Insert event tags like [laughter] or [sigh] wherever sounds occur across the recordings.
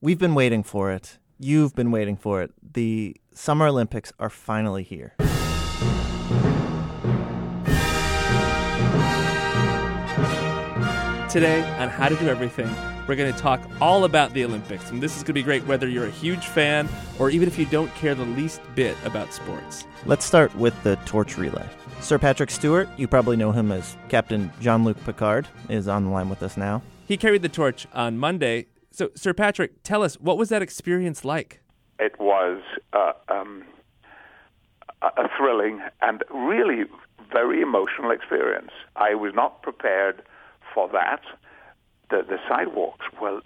We've been waiting for it. You've been waiting for it. The Summer Olympics are finally here. Today on How to Do Everything, we're going to talk all about the Olympics. And this is going to be great whether you're a huge fan or even if you don't care the least bit about sports. Let's start with the torch relay. Sir Patrick Stewart, you probably know him as Captain Jean Luc Picard, is on the line with us now. He carried the torch on Monday. So, Sir Patrick, tell us, what was that experience like? It was uh, um, a thrilling and really very emotional experience. I was not prepared for that. The, the sidewalks were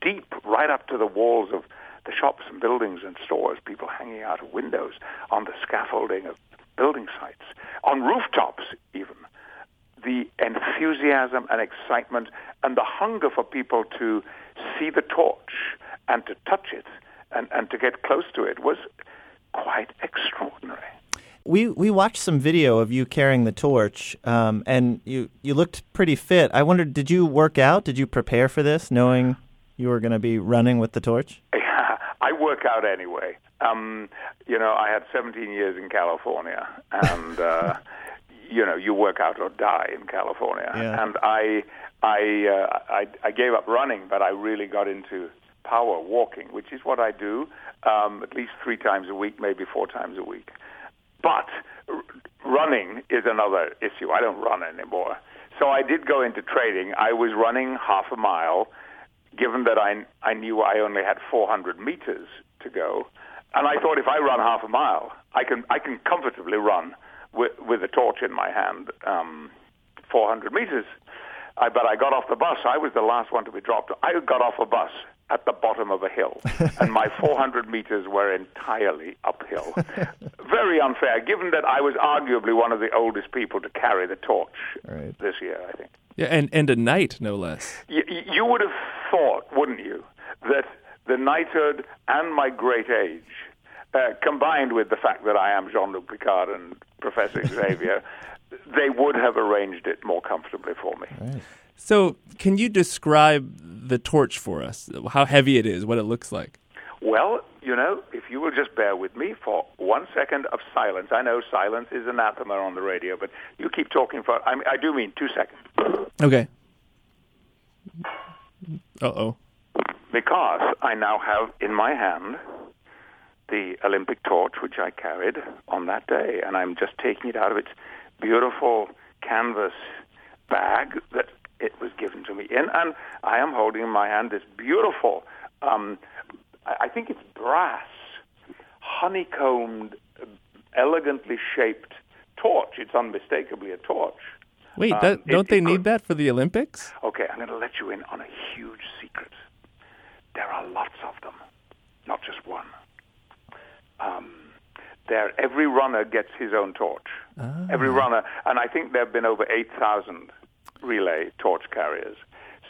deep, right up to the walls of the shops and buildings and stores, people hanging out of windows on the scaffolding of building sites, on rooftops even. The enthusiasm and excitement and the hunger for people to see the torch and to touch it and, and to get close to it was quite extraordinary. We we watched some video of you carrying the torch, um, and you you looked pretty fit. I wondered, did you work out? Did you prepare for this, knowing you were going to be running with the torch? Yeah, [laughs] I work out anyway. Um, you know, I had 17 years in California, and uh, [laughs] you know, you work out or die in California. Yeah. And I, I, uh, I, I gave up running, but I really got into power walking, which is what I do um, at least three times a week, maybe four times a week. But r- running is another issue. I don't run anymore. So I did go into trading. I was running half a mile, given that I, I knew I only had 400 meters to go. And I thought if I run half a mile, I can, I can comfortably run with, with a torch in my hand um, 400 meters. I, but I got off the bus. I was the last one to be dropped. I got off a bus at the bottom of a hill, [laughs] and my 400 meters were entirely uphill. [laughs] Very unfair, given that I was arguably one of the oldest people to carry the torch Right. this year, I think. Yeah, and, and a knight, no less. You, you would have thought, wouldn't you, that the knighthood and my great age, uh, combined with the fact that I am Jean-Luc Picard and Professor [laughs] Xavier, they would have arranged it more comfortably for me. So, can you describe the torch for us? How heavy it is, what it looks like? Well, you know, if you will just bear with me for one second of silence. I know silence is anathema on the radio, but you keep talking for, I, mean, I do mean two seconds. Okay. Uh oh. Because I now have in my hand the Olympic torch, which I carried on that day, and I'm just taking it out of its beautiful canvas bag that it was given to me in, and I am holding in my hand this beautiful, um, I think it's brass, honeycombed, elegantly shaped torch. It's unmistakably a torch. Wait, Um, that, don't they it need could- that for the Olympics? Okay, I'm going to let you in on a huge secret. There are lots of them, not just one. Um, there, every runner gets his own torch. Every runner, and I think there have been over 8,000 relay torch carriers.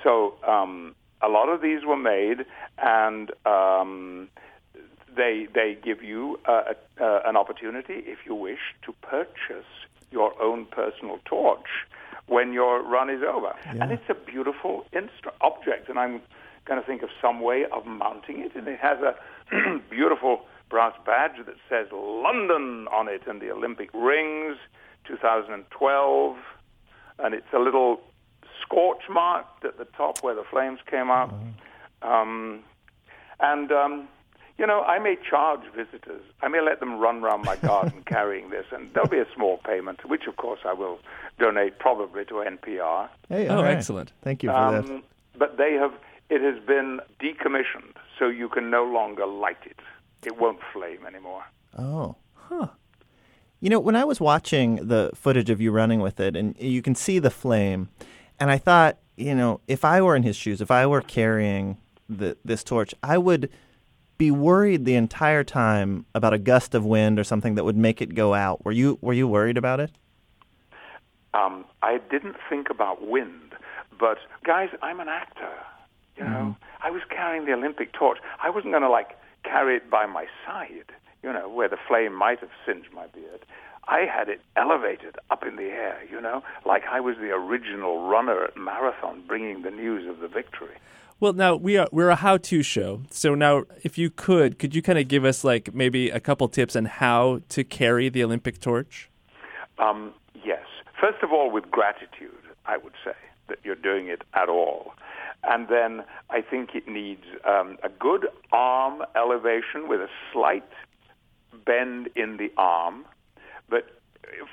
So um, a lot of these were made, and um, they they give you uh, uh, an opportunity, if you wish, to purchase your own personal torch when your run is over. And it's a beautiful instru- object, and I'm going to think of some way of mounting it. And it has a [clears throat] beautiful brass badge that says London on it, and the Olympic rings, 2012, and it's a little scorch mark at the top where the flames came up. Um, and um, you know, I may charge visitors. I may let them run around my garden [laughs] carrying this, and there'll be a small payment, which of course I will donate probably to NPR. Hey, Oh, all right. excellent. Thank you for that. Um, but they have. It has been decommissioned, so you can no longer light it. It won't flame anymore. Oh, huh. You know, when I was watching the footage of you running with it, and you can see the flame, and I thought, you know, if I were in his shoes, if I were carrying the, this torch, I would be worried the entire time about a gust of wind or something that would make it go out. Were you Were you worried about it? Um, I didn't think about wind, but guys, I'm an actor. You know, I was carrying the Olympic torch. I wasn't going to like carry it by my side. You know, where the flame might have singed my beard. I had it elevated up in the air. You know, like I was the original runner at marathon, bringing the news of the victory. Well, now we are we're a how-to show. So now, if you could, could you kind of give us like maybe a couple tips on how to carry the Olympic torch? Um, yes. First of all, with gratitude, I would say that you're doing it at all. And then I think it needs um, a good arm elevation with a slight bend in the arm, but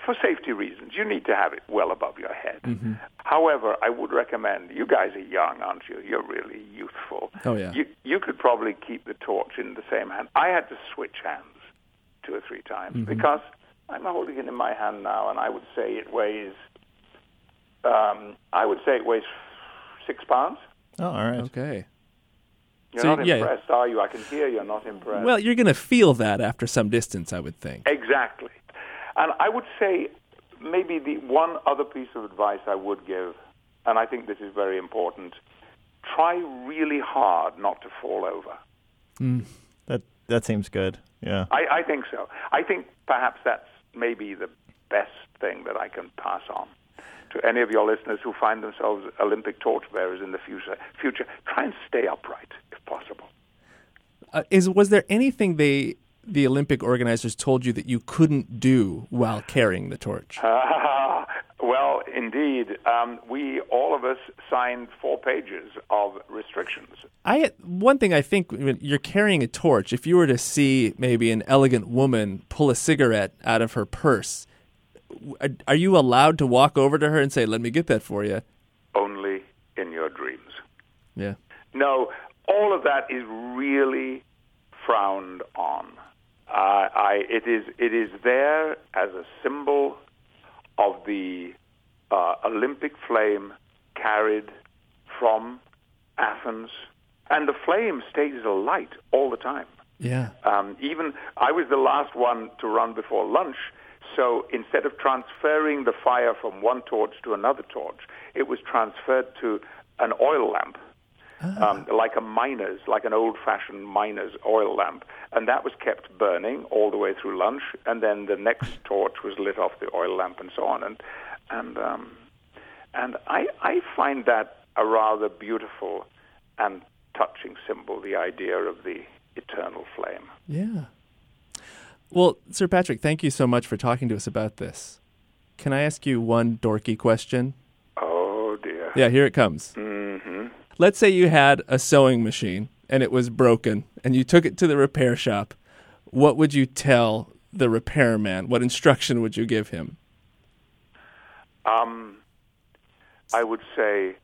for safety reasons, you need to have it well above your head. Mm-hmm. However, I would recommend you guys are young, aren't you? You're really youthful. Oh, yeah. You you could probably keep the torch in the same hand. I had to switch hands two or three times Mm-hmm. because I'm holding it in my hand now, and I would say it weighs. Um, I would say it weighs six pounds. Oh, all right. Okay. You're So, not yeah. impressed, are you? I can hear you're not impressed. Well, you're going to feel that after some distance, I would think. Exactly. And I would say maybe the one other piece of advice I would give, and I think this is very important, try really hard not to fall over. Mm, That that seems good. Yeah. I, I think so. I think perhaps that's maybe the best thing that I can pass on to any of your listeners who find themselves Olympic torchbearers in the future. Future, try and stay upright if possible. Uh, is was there anything they the Olympic organizers told you that you couldn't do while carrying the torch? [laughs] well, indeed, um, we all of us signed four pages of restrictions. I one thing I think when you're carrying a torch. If you were to see maybe an elegant woman pull a cigarette out of her purse, are- are you allowed to walk over to her and say, "Let me get that for you"? Only in your dreams. Yeah. No, all of that is really frowned on. Uh, I, it is it is there as a symbol of the uh, Olympic flame carried from Athens, and the flame stays alight all the time. Yeah. Um, even I was the last one to run before lunch, so instead of transferring the fire from one torch to another torch, it was transferred to an oil lamp, um, like a miner's, like an old-fashioned miner's oil lamp, and that was kept burning all the way through lunch, and then the next [laughs] torch was lit off the oil lamp, and so on, and and um, and I I find that a rather beautiful and touching symbol, the idea of the eternal flame. Yeah. Well, Sir Patrick, thank you so much for talking to us about this. Can I ask you one dorky question? Oh dear. Yeah, here it comes. hmm Let's say you had a sewing machine and it was broken and you took it to the repair shop. What would you tell the repairman? What instruction would you give him? Um, I would say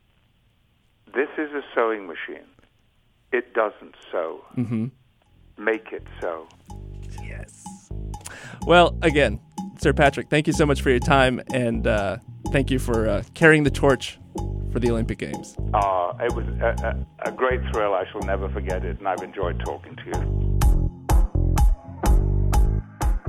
this is a sewing machine. It doesn't sew. Mm-hmm. Make it so. Yes. Well, again, Sir Patrick, thank you so much for your time and uh, thank you for uh, carrying the torch for the Olympic Games. Uh, it was a, a, a great thrill. I shall never forget it, and I've enjoyed talking to you.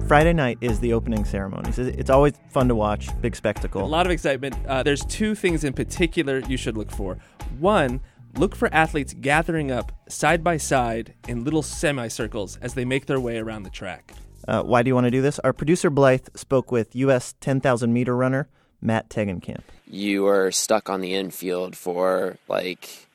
Friday night is the opening ceremonies. It's it's always fun to watch. Big spectacle. A lot of excitement. Uh, there's two things in particular you should look for. One, look for athletes gathering up side by side in little semicircles as they make their way around the track. Uh, why do you want to do this? Our producer Blythe spoke with U.S. 10,000 meter runner Matt Tegenkamp. you are stuck on the infield for like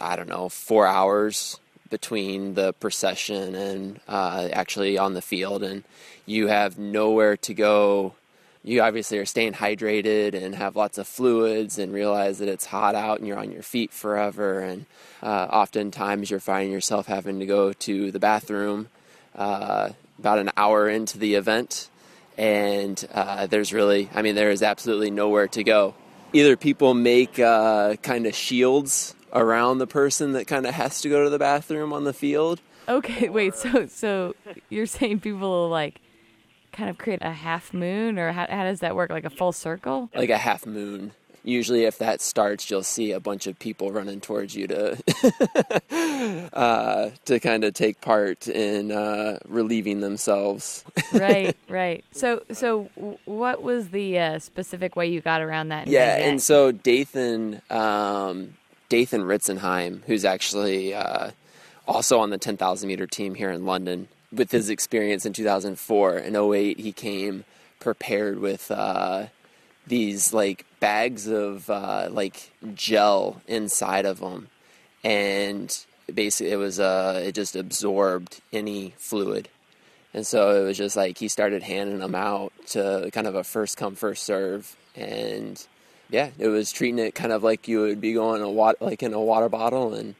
I don't know four hours between the procession and uh, actually on the field, and you have nowhere to go. You obviously are staying hydrated and have lots of fluids, and realize that it's hot out and you're on your feet forever. And uh, oftentimes you're finding yourself having to go to the bathroom uh, about an hour into the event and uh, there's really i mean there is absolutely nowhere to go either people make uh, kind of shields around the person that kind of has to go to the bathroom on the field Okay, wait. So, so you're saying people like kind of create a half moon, or how, how does that work? Like a full circle? like a half moon usually if that starts you'll see a bunch of people running towards you to [laughs] uh, to kind of take part in uh, relieving themselves [laughs] right, right. So, so what was the uh, specific way you got around that? Yeah, and so Dathan, um, Dathan Ritzenheim, who's actually uh, also on the 10,000 meter team here in London, with his experience in 2004 and 08, he came prepared with uh, these like bags of uh, like gel inside of them, and basically it was uh, it just absorbed any fluid, and so it was just like he started handing them out to kind of a first come first serve, and yeah, it was treating it kind of like you would be going a water like in a water bottle, and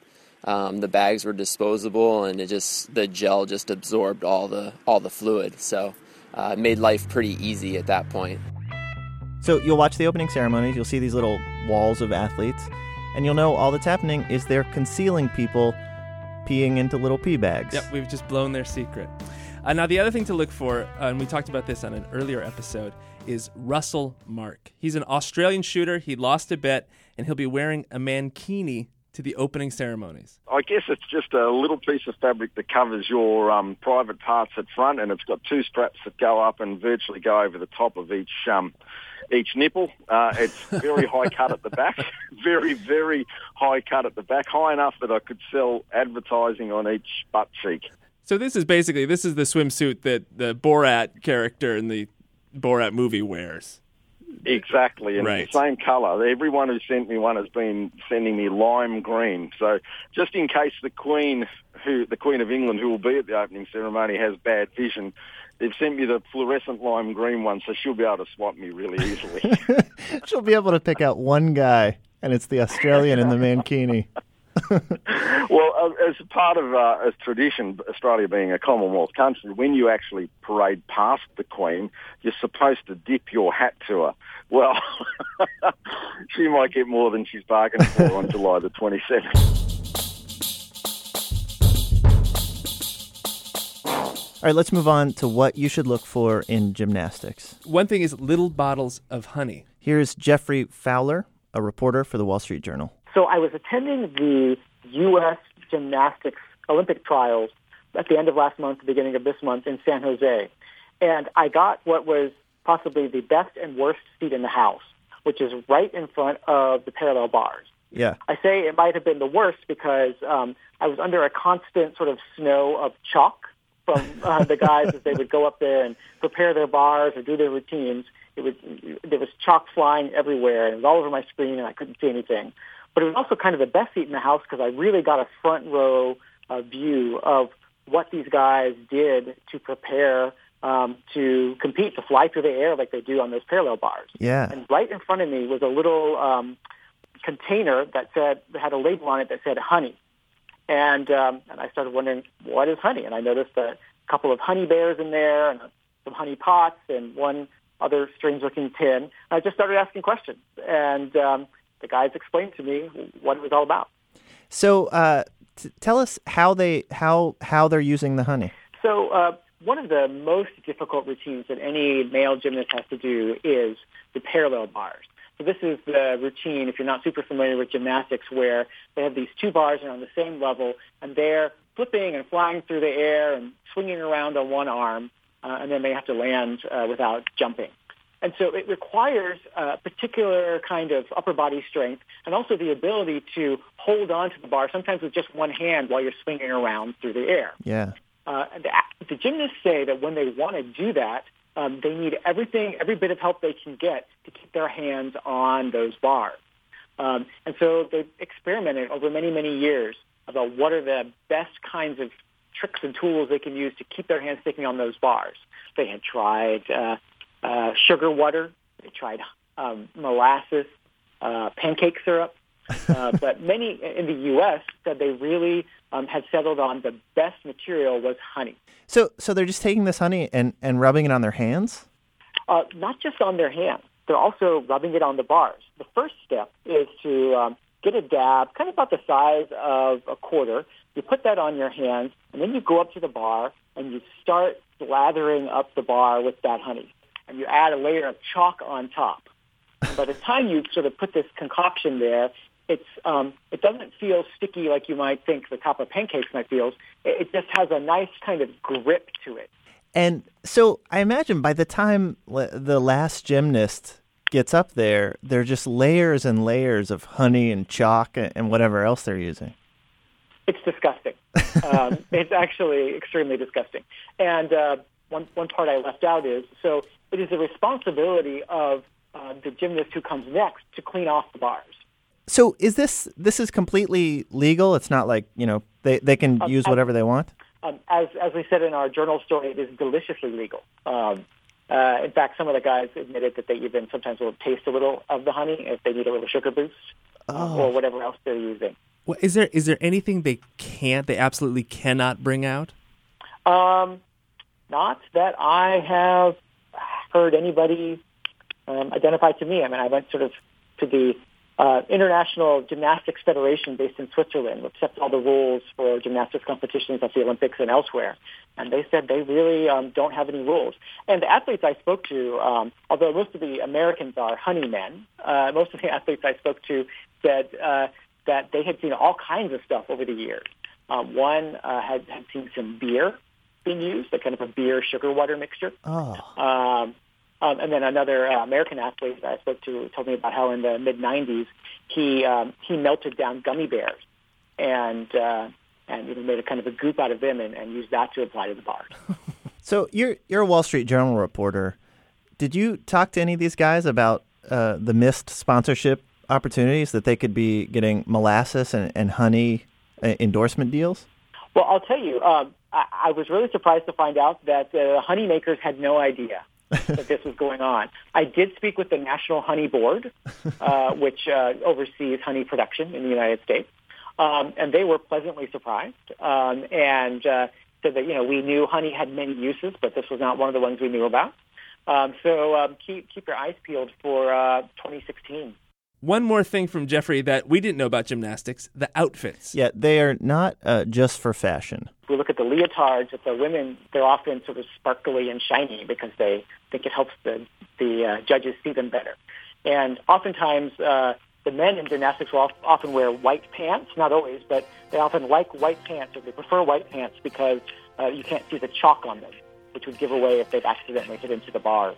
um, the bags were disposable, and it just the gel just absorbed all the all the fluid, so uh, it made life pretty easy at that point. So you'll watch the opening ceremonies, you'll see these little walls of athletes, and you'll know all that's happening is they're concealing people peeing into little pee bags. Yep, we've just blown their secret. Uh, now, the other thing to look for, uh, and we talked about this on an earlier episode, is Russell Mark. He's an Australian shooter. He lost a bet, and he'll be wearing a mankini to the opening ceremonies? I guess it's just a little piece of fabric that covers your um, private parts at front, and it's got two straps that go up and virtually go over the top of each um, each nipple. Uh, it's very high cut at the back, [laughs] very very high cut at the back, high enough that I could sell advertising on each butt cheek. So this is basically this is the swimsuit that the Borat character in the Borat movie wears. Exactly, and right. the same colour. Everyone who sent me one has been sending me lime green. So just in case the Queen, who the Queen of England, who will be at the opening ceremony, has bad vision, they've sent me the fluorescent lime green one, so she'll be able to swap me really easily. [laughs] she'll be able to pick out one guy, and it's the Australian in the mankini. [laughs] well, uh, as part of uh, as tradition, Australia being a Commonwealth country, when you actually parade past the Queen, you're supposed to dip your hat to her. Well, [laughs] she might get more than she's bargained for on July the 27th. All right, let's move on to what you should look for in gymnastics. One thing is little bottles of honey. Here's Geoffrey Fowler, a reporter for the Wall Street Journal. So I was attending the U.S. gymnastics Olympic trials at the end of last month, the beginning of this month in San Jose. And I got what was possibly the best and worst seat in the house, which is right in front of the parallel bars. Yeah. I say it might have been the worst because um, I was under a constant sort of snow of chalk from uh, [laughs] the guys as they would go up there and prepare their bars or do their routines. It was there was chalk flying everywhere and it was all over my screen and I couldn't see anything. But it was also kind of the best seat in the house because I really got a front row uh, view of what these guys did to prepare um, to compete, to fly through the air like they do on those parallel bars. Yeah. And right in front of me was a little um, container that said had a label on it that said honey. And um, and I started wondering what is honey, and I noticed a couple of honey bears in there, and some honey pots, and one other strange-looking tin. I just started asking questions, and um, the guys explained to me what it was all about. So, uh, t- tell us how they how how they're using the honey. So, uh, one of the most difficult routines that any male gymnast has to do is the parallel bars. So this is the routine, if you're not super familiar with gymnastics, where they have these two bars and on the same level, and they're flipping and flying through the air and swinging around on one arm, uh, and then they have to land uh, without jumping. And so it requires a particular kind of upper body strength and also the ability to hold on to the bar, sometimes with just one hand while you're swinging around through the air. Yeah. Uh, the, the gymnasts say that when they want to do that, um, they need everything, every bit of help they can get to keep their hands on those bars. Um, and so they've experimented over many, many years about what are the best kinds of tricks and tools they can use to keep their hands sticking on those bars. They had tried uh, uh, sugar water, they tried um, molasses, uh, pancake syrup, [laughs] uh, but many in the U.S. said they really um, had settled on the best material was honey. So, so they're just taking this honey and, and rubbing it on their hands. Uh, not just on their hands, they're also rubbing it on the bars. The first step is to um, get a dab, kind of about the size of a quarter. You put that on your hands, and then you go up to the bar and you start slathering up the bar with that honey, and you add a layer of chalk on top. And by the time you sort of put this concoction there, it's um, it doesn't feel sticky like you might think the top of pancakes might feel. It, it just has a nice kind of grip to it. And so I imagine by the time the last gymnast gets up there, there are just layers and layers of honey and chalk and, and whatever else they're using. It's disgusting. [laughs] um, it's actually extremely disgusting. And uh, one one part I left out is so it is the responsibility of uh, the gymnast who comes next to clean off the bars. So is this this is completely legal? It's not like you know they they can Um, use I- whatever they want. Um, as as we said in our journal story, it is deliciously legal. Um, uh, in fact, some of the guys admitted that they even sometimes will taste a little of the honey if they need a little sugar boost uh, or whatever else they're using. Well, is there is there anything they can't, they absolutely cannot bring out? Um, not that I have heard anybody um, identify to me. I mean, I went sort of to the uh, International Gymnastics Federation based in Switzerland, which sets all the rules for gymnastics competitions at the Olympics and elsewhere. And they said they really um, don't have any rules. And the athletes I spoke to, um, although most of the Americans are honey men, uh, most of the [laughs] athletes I spoke to said uh, that they had seen all kinds of stuff over the years. Um, one uh, had, had seen some beer being used, a kind of a beer sugar water mixture. Oh, Um, um, and then another uh, American athlete that I spoke to told me about how in the mid '90s he um, he melted down gummy bears and uh, and you know, made a kind of a goop out of them and, and used that to apply to the bars. [laughs] so you're you're a Wall Street Journal reporter. Did you talk to any of these guys about uh, the missed sponsorship opportunities that they could be getting molasses and, and honey uh, endorsement deals? Well, I'll tell you, um, I, I was really surprised to find out that the honey makers had no idea that this was going on. I did speak with the National Honey Board, uh, [laughs] which uh, oversees honey production in the United States, um, and they were pleasantly surprised um, and uh, said that you know we knew honey had many uses, but this was not one of the ones we knew about. Um, so um, keep keep your eyes peeled for uh, 2016. One more thing from Geoffrey that we didn't know about gymnastics: the outfits. Yeah, they are not uh, just for fashion. If we look at the leotards, at the women, they're often sort of sparkly and shiny because they think it helps the the uh, judges see them better. And oftentimes, uh, the men in gymnastics will often wear white pants, not always, but they often like white pants or they prefer white pants because uh, you can't see the chalk on them, which would give away if they've accidentally hit into the bar.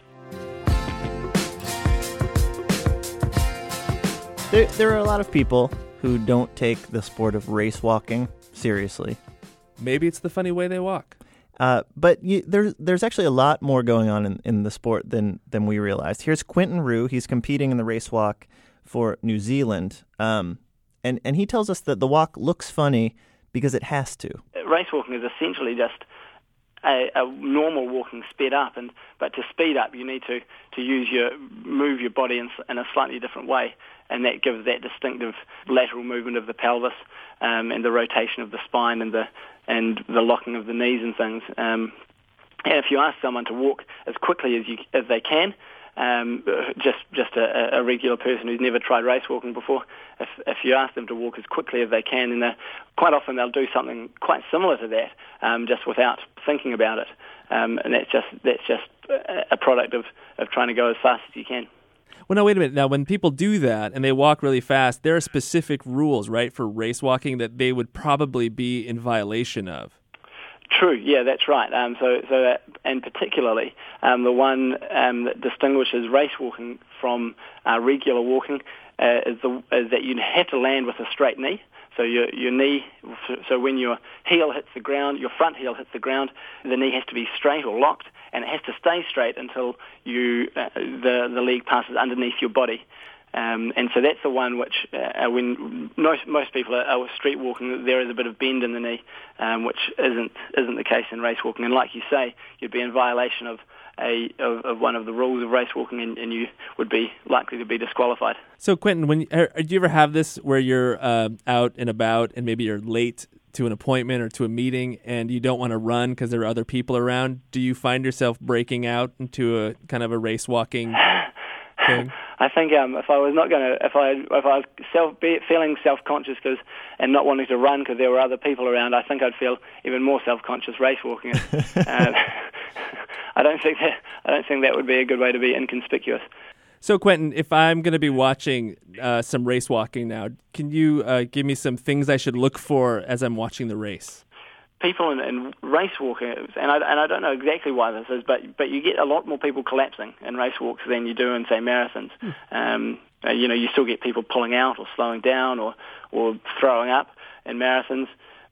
There, there are a lot of people who don't take the sport of race walking seriously. Maybe it's the funny way they walk. Uh, but you, there's there's actually a lot more going on in, in the sport than than we realized. Here's Quentin Rew. He's competing in the race walk for New Zealand, um, and and he tells us that the walk looks funny because it has to. race walking is essentially just a, a normal walking sped up, and but to speed up, you need to, to use your move your body in, in a slightly different way, and that gives that distinctive lateral movement of the pelvis um, and the rotation of the spine and the and the locking of the knees and things. Um, and if you ask someone to walk as quickly as you as they can, um, just just a, a regular person who's never tried race walking before, if if you ask them to walk as quickly as they can, and quite often they'll do something quite similar to that, um, just without thinking about it, um, and that's just that's just a- a product of, of trying to go as fast as you can. Well, no, wait a minute. Now, when people do that and they walk really fast, there are specific rules, right, for race walking that they would probably be in violation of. True, yeah, that's right. Um, so, so that, and particularly um, the one um, that distinguishes race walking from uh, regular walking uh, is, the, is that you have to land with a straight knee. So your your knee, so when your heel hits the ground, your front heel hits the ground, the knee has to be straight or locked, and it has to stay straight until you uh, the the leg passes underneath your body. Um, and so that's the one which, uh, when most most people are, are street walking, there is a bit of bend in the knee, um, which isn't isn't the case in race walking. And like you say, you'd be in violation of a of, of one of the rules of race walking, and, and you would be likely to be disqualified. So, Quentin, when uh, do you ever have this where you're uh, out and about and maybe you're late to an appointment or to a meeting and you don't want to run because there are other people around? Do you find yourself breaking out into a kind of a race walking [sighs] thing? I think um, if I was not going to, if I if I was self be, feeling self conscious because and not wanting to run because there were other people around, I think I'd feel even more self conscious race walking. [laughs] uh, [laughs] I don't think that I don't think that would be a good way to be inconspicuous. So, Quentin, if I'm going to be watching uh, some race walking now, can you uh, give me some things I should look for as I'm watching the race? people in, in race walking, and I, and I don't know exactly why this is, but but you get a lot more people collapsing in race walks than you do in say marathons. Um, uh, you know, you still get people pulling out or slowing down or or throwing up in marathons,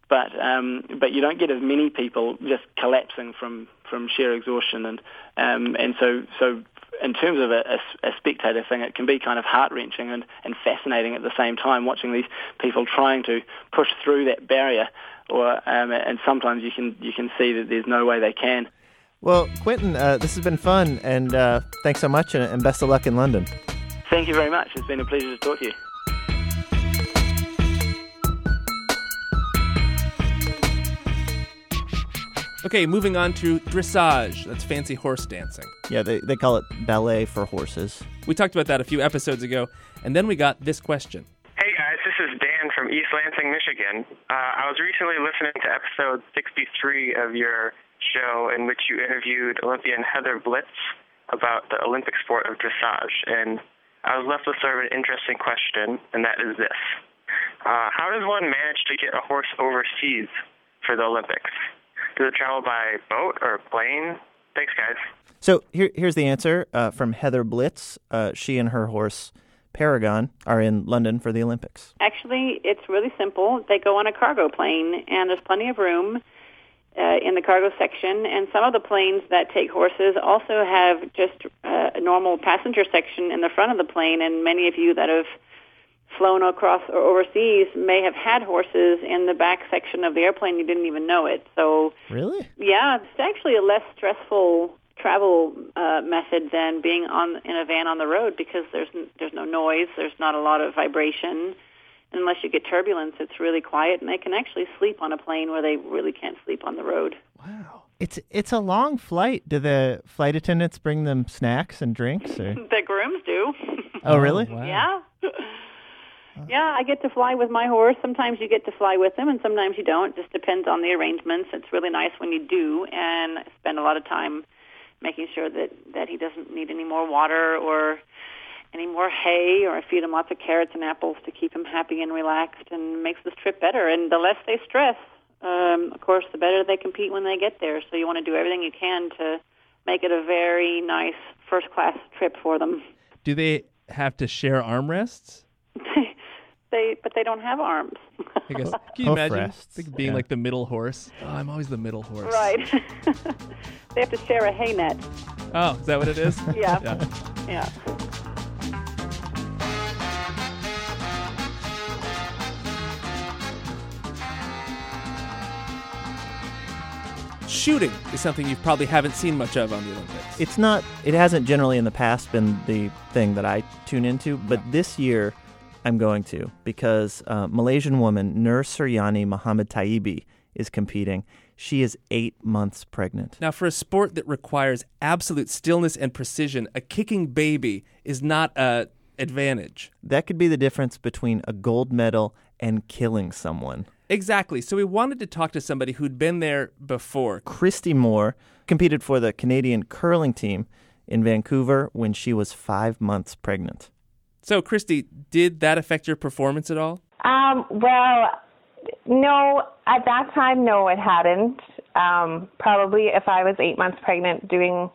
but um, but you don't get as many people just collapsing from from sheer exhaustion, and um, and so so in terms of a, a, a spectator thing, it can be kind of heart wrenching and, and fascinating at the same time, watching these people trying to push through that barrier, or um, and sometimes you can you can see that there's no way they can. Well, Quentin, uh, this has been fun, and uh, thanks so much, and, and best of luck in London. Thank you very much. It's been a pleasure to talk to you. Okay, moving on to dressage. That's fancy horse dancing. Yeah, they, they call it ballet for horses. We talked about that a few episodes ago, and then we got this question. Hey guys, this is Dan from East Lansing, Michigan. Uh, I was recently listening to episode 63 of your show in which you interviewed Olympian Heather Blitz about the Olympic sport of dressage, and I was left with sort of an interesting question, and that is this. Uh, how does one manage to get a horse overseas for the Olympics? Does it travel by boat or plane? Thanks, guys. So here, here's the answer uh, from Heather Blitz. Uh, she and her horse Paragon are in London for the Olympics. Actually, it's really simple. They go on a cargo plane, and there's plenty of room uh, in the cargo section. And some of the planes that take horses also have just uh, a normal passenger section in the front of the plane. And many of you that have flown across or overseas may have had horses in the back section of the airplane. You didn't even know it. So really, yeah, it's actually a less stressful travel uh, method than being on in a van on the road because there's there's no noise, there's not a lot of vibration. Unless you get turbulence, it's really quiet, and they can actually sleep on a plane where they really can't sleep on the road. Wow. It's it's a long flight. Do the flight attendants bring them snacks and drinks? Or? [laughs] the grooms do. oh, really? Wow. Yeah. [laughs] Yeah, I get to fly with my horse. Sometimes you get to fly with him, and sometimes you don't. It Just depends on the arrangements. It's really nice when you do, and I spend a lot of time making sure that that he doesn't need any more water or any more hay, or I feed him lots of carrots and apples to keep him happy and relaxed, and makes this trip better. And the less they stress, um, of course, the better they compete when they get there. So you want to do everything you can to make it a very nice first class trip for them. Do they have to share armrests? [laughs] they but they don't have arms. I guess. [laughs] Can you Hoof imagine rests, like, being yeah. like the middle horse? Oh, I'm always the middle horse. right. [laughs] they have to share a hay net. Oh, is that what it is? [laughs] Yeah. yeah. Yeah. Shooting is something you probably haven't seen much of on the Olympics. It's not. It hasn't generally in the past been the thing that I tune into, but this year I'm going to because uh, Malaysian woman Nur Suryani Mohamed Taibi is competing. She is eight months pregnant. Now, for a sport that requires absolute stillness and precision, a kicking baby is not a advantage. That could be the difference between a gold medal and killing someone. Exactly. So we wanted to talk to somebody who'd been there before. Kristie Moore competed for the Canadian curling team in Vancouver when she was five months pregnant. So, Kristie, did that affect your performance at all? Um, well, no, at that time, no, it hadn't. Um, probably if I was eight months pregnant doing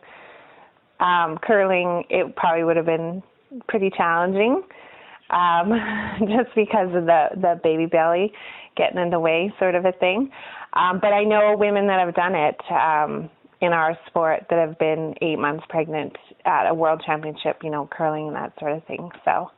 um, curling, it probably would have been pretty challenging, um, [laughs] just because of the the baby belly getting in the way, sort of a thing. Um, but I know women that have done it um, in our sport that have been eight months pregnant at a world championship, you know, curling and that sort of thing. So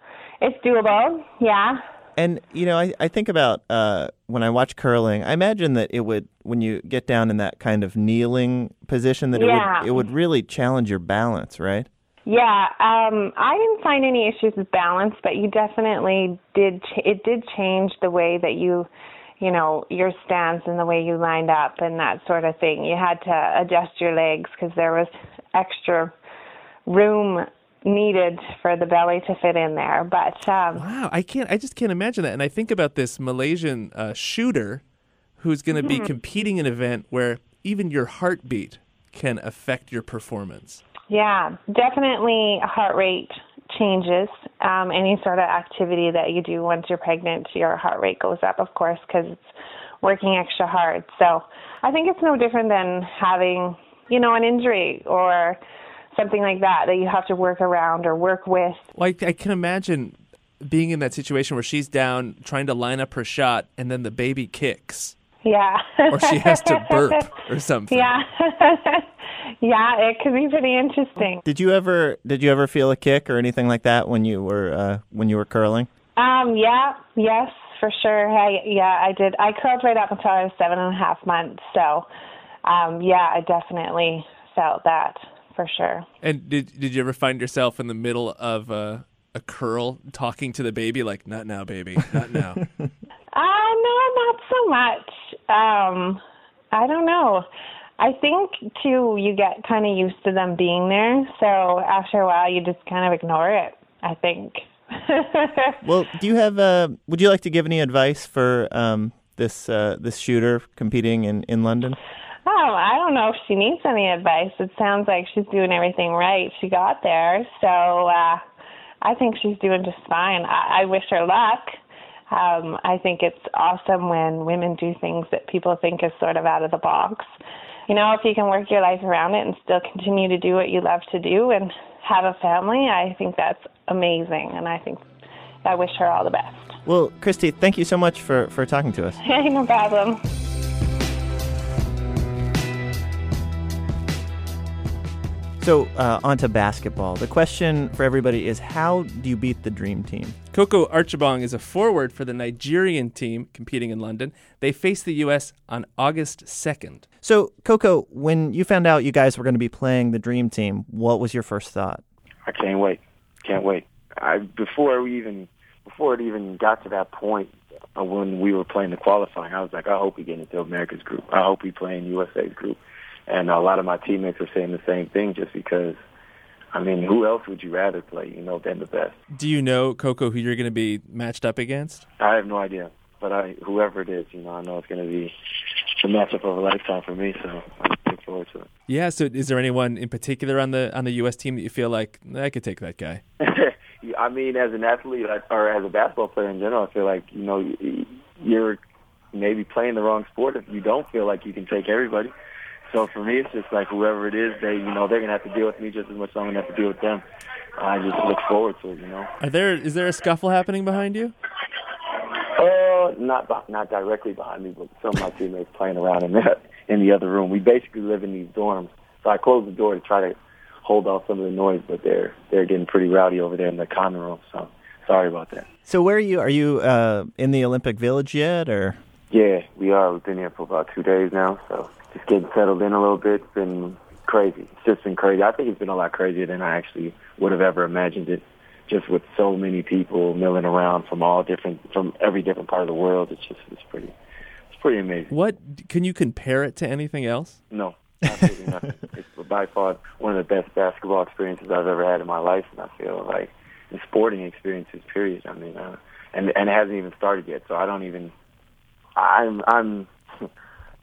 it's doable, yeah. And you know, I, I think about uh, when I watch curling. I imagine that it would, when you get down in that kind of kneeling position, that it Yeah. would it would really challenge your balance, right? Yeah, um, I didn't find any issues with balance, but you definitely did. Ch- it did change the way that you, you know, your stance and the way you lined up and that sort of thing. You had to adjust your legs because there was extra room needed for the belly to fit in there. But um, Wow, I can't. I just can't imagine that. And I think about this Malaysian uh, shooter who's going to be competing in an event where even your heartbeat can affect your performance. Yeah, definitely heart rate changes. Um, any sort of activity that you do once you're pregnant, your heart rate goes up, of course, because it's working extra hard. So I think it's no different than having, you know, an injury or something like that that you have to work around or work with. Like I can imagine being in that situation where she's down trying to line up her shot, and then the baby kicks. Yeah. or she has to burp or [laughs] something. Yeah. [laughs] yeah, it could be pretty interesting. Did you ever did you ever feel a kick or anything like that when you were uh, when you were curling? Um, yeah, yes, for sure. I, yeah, I did. I curled right up until I was seven and a half months. So, um, yeah, I definitely felt that for sure. And did did you ever find yourself in the middle of a, a curl talking to the baby like, "Not now, baby, not now"? [laughs] Uh, no, not so much. Um, I don't know. I think too, you get kind of used to them being there. So after a while, you just kind of ignore it. I think. [laughs] well, do you have? Uh, would you like to give any advice for um, this uh, this shooter competing in in London? Oh, I don't know if she needs any advice. It sounds like she's doing everything right. She got there, so uh, I think she's doing just fine. I, I wish her luck. Um, I think it's awesome when women do things that people think is sort of out of the box. You know, if you can work your life around it and still continue to do what you love to do and have a family, I think that's amazing. And I think I wish her all the best. Well, Kristie, thank you so much for, for talking to us. [laughs] Hey, no problem. So, uh, on to basketball. The question for everybody is how do you beat the dream team? Koko Archibong is a forward for the Nigerian team competing in London. They face the U.S. on August 2nd. So, Koko, when you found out you guys were going to be playing the dream team, what was your first thought? I can't wait. Can't wait. I, before we even before it even got to that point uh, when we were playing the qualifying, I was like, I hope we get into America's group. I hope we play in USA's group. And a lot of my teammates are saying the same thing just because, I mean, who else would you rather play, you know, than the best? Do you know, Koko, who you're going to be matched up against? I have no idea. But I, whoever it is, you know, I know it's going to be a matchup of a lifetime for me, so I look forward to it. Yeah, so is there anyone in particular on the on the U.S. team that you feel like, I could take that guy? [laughs] I mean, as an athlete or as a basketball player in general, I feel like, you know, you're maybe playing the wrong sport if you don't feel like you can take everybody. So for me, it's just like whoever it is, they you know they're gonna have to deal with me just as much as I'm gonna have to deal with them. I just look forward to it, you know. Are there is there a scuffle happening behind you? Uh, not not directly behind me, but some of my teammates playing around in the in the other room. We basically live in these dorms, so I close the door to try to hold off some of the noise, but they're they're getting pretty rowdy over there in the common room. So sorry about that. So where are you? Are you uh, in the Olympic Village yet, or? Yeah, we are. We've been here for about two days now, so just getting settled in a little bit. It's been crazy. It's just been crazy. I think it's been a lot crazier than I actually would have ever imagined it. Just with so many people milling around from all different, from every different part of the world, it's just it's pretty, it's pretty amazing. What can you compare it to anything else? No, absolutely nothing. [laughs] It's by far one of the best basketball experiences I've ever had in my life, and I feel like the sporting experiences. Period. I mean, uh, and and it hasn't even started yet, so I don't even. I'm I'm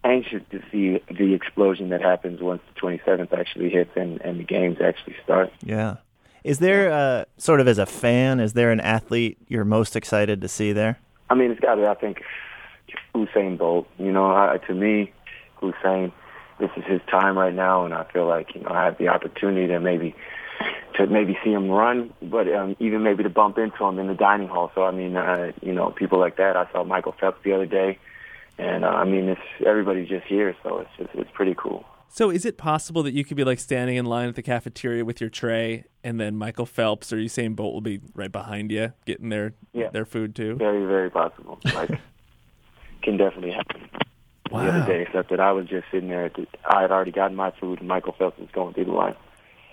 anxious to see the explosion that happens once the 27th actually hits and, and the games actually start. Yeah. Is there, uh, sort of as a fan, is there an athlete you're most excited to see there? I mean, it's got to be, I think, Usain Bolt. You know, I, to me, Usain, this is his time right now, and I feel like, you know, I have the opportunity to maybe to maybe see him run, but um, even maybe to bump into him in the dining hall. So, I mean, uh, you know, people like that. I saw Michael Phelps the other day and uh, I mean, it's everybody's just here, so it's just it's pretty cool. So, is it possible that you could be like standing in line at the cafeteria with your tray, and then Michael Phelps or Usain Bolt will be right behind you, getting their yeah. their food too? Very, very possible. Like, [laughs] can definitely happen. Wow. The other day, except that I was just sitting there. The, I had already gotten my food, and Michael Phelps was going through the line.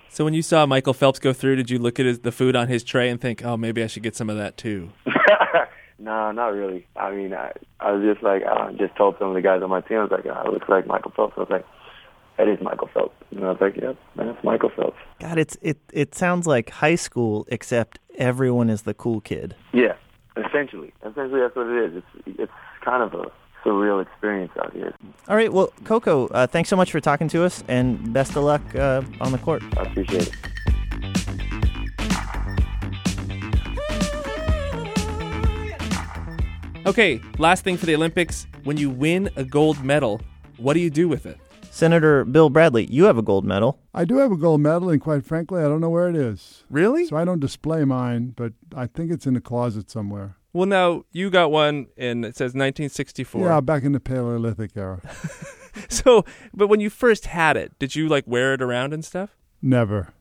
So, when you saw Michael Phelps go through, did you look at his, the food on his tray and think, "Oh, maybe I should get some of that too"? [laughs] No, not really. I mean, I, I was just like, I just told some of the guys on my team, I was like, oh, it looks like Michael Phelps. I was like, that is Michael Phelps. And I was like, yep, that's Michael Phelps. God, it's it it sounds like high school, except everyone is the cool kid. Yeah, essentially. Essentially, that's what it is. It's it's kind of a surreal experience out here. All right, well, Koko, uh, thanks so much for talking to us, and best of luck uh, on the court. I appreciate it. [laughs] Okay, last thing for the Olympics. When you win a gold medal, what do you do with it? Senator Bill Bradley, you have a gold medal. I do have a gold medal, and quite frankly, I don't know where it is. Really? So I don't display mine, but I think it's in the closet somewhere. Well, now you got one, and it says 1964. Yeah, back in the Paleolithic era. [laughs] So, but when you first had it, did you like wear it around and stuff? Never.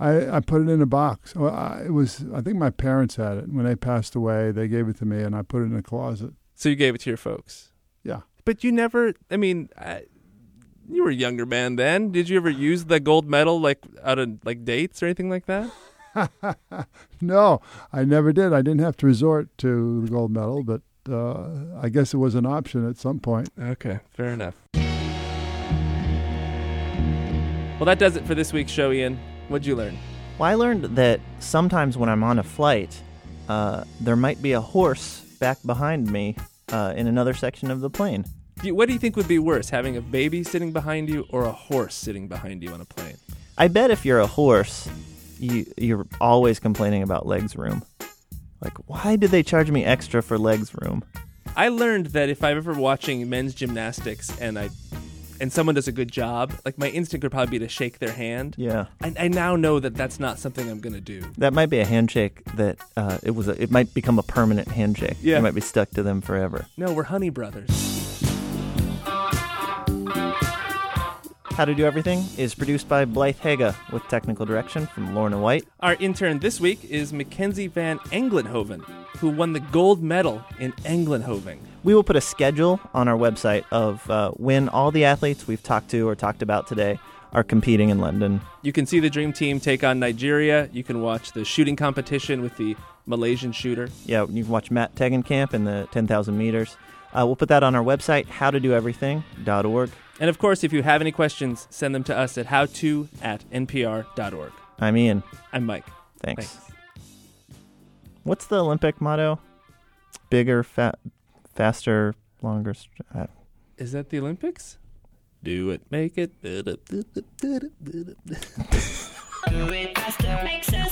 I, I put it in a box. Well, I, it was I think my parents had it when they passed away. They gave it to me, and I put it in a closet. So you gave it to your folks. Yeah. But you never. I mean, I, you were a younger man then. Did you ever use the gold medal like out of like dates or anything like that? [laughs] no, I never did. I didn't have to resort to the gold medal, but uh, I guess it was an option at some point. Okay, fair enough. Well, that does it for this week's show, Ian. What'd you learn? Well, I learned that sometimes when I'm on a flight, uh, there might be a horse back behind me uh, in another section of the plane. Do you- What do you think would be worse, having a baby sitting behind you or a horse sitting behind you on a plane? I bet if you're a horse, you you're always complaining about legs room. Like, why did they charge me extra for legs room? I learned that if I'm ever watching men's gymnastics and I and someone does a good job, like my instinct would probably be to shake their hand. Yeah. I, I now know that that's not something I'm gonna do. That might be a handshake that uh, it was. A, it might become a permanent handshake. Yeah. It might be stuck to them forever. No, we're honey brothers. How to Do Everything is produced by Blythe Haga with technical direction from Lorna White. Our intern this week is Mackenzie Van Englenhoven, who won the gold medal in Englenhoven. We will put a schedule on our website of uh, when all the athletes we've talked to or talked about today are competing in London. You can see the dream team take on Nigeria. You can watch the shooting competition with the Malaysian shooter. Yeah, you can watch Matt Tegenkamp in the 10,000 meters. Uh, we'll put that on our website, howtodoeverything.org. And of course, if you have any questions, send them to us at howto at npr.org. I'm Ian. I'm Mike. Thanks. What's the Olympic motto? Bigger, fa- faster, longer. St- uh, Is that the Olympics? Do it, make it. Do it faster, makes us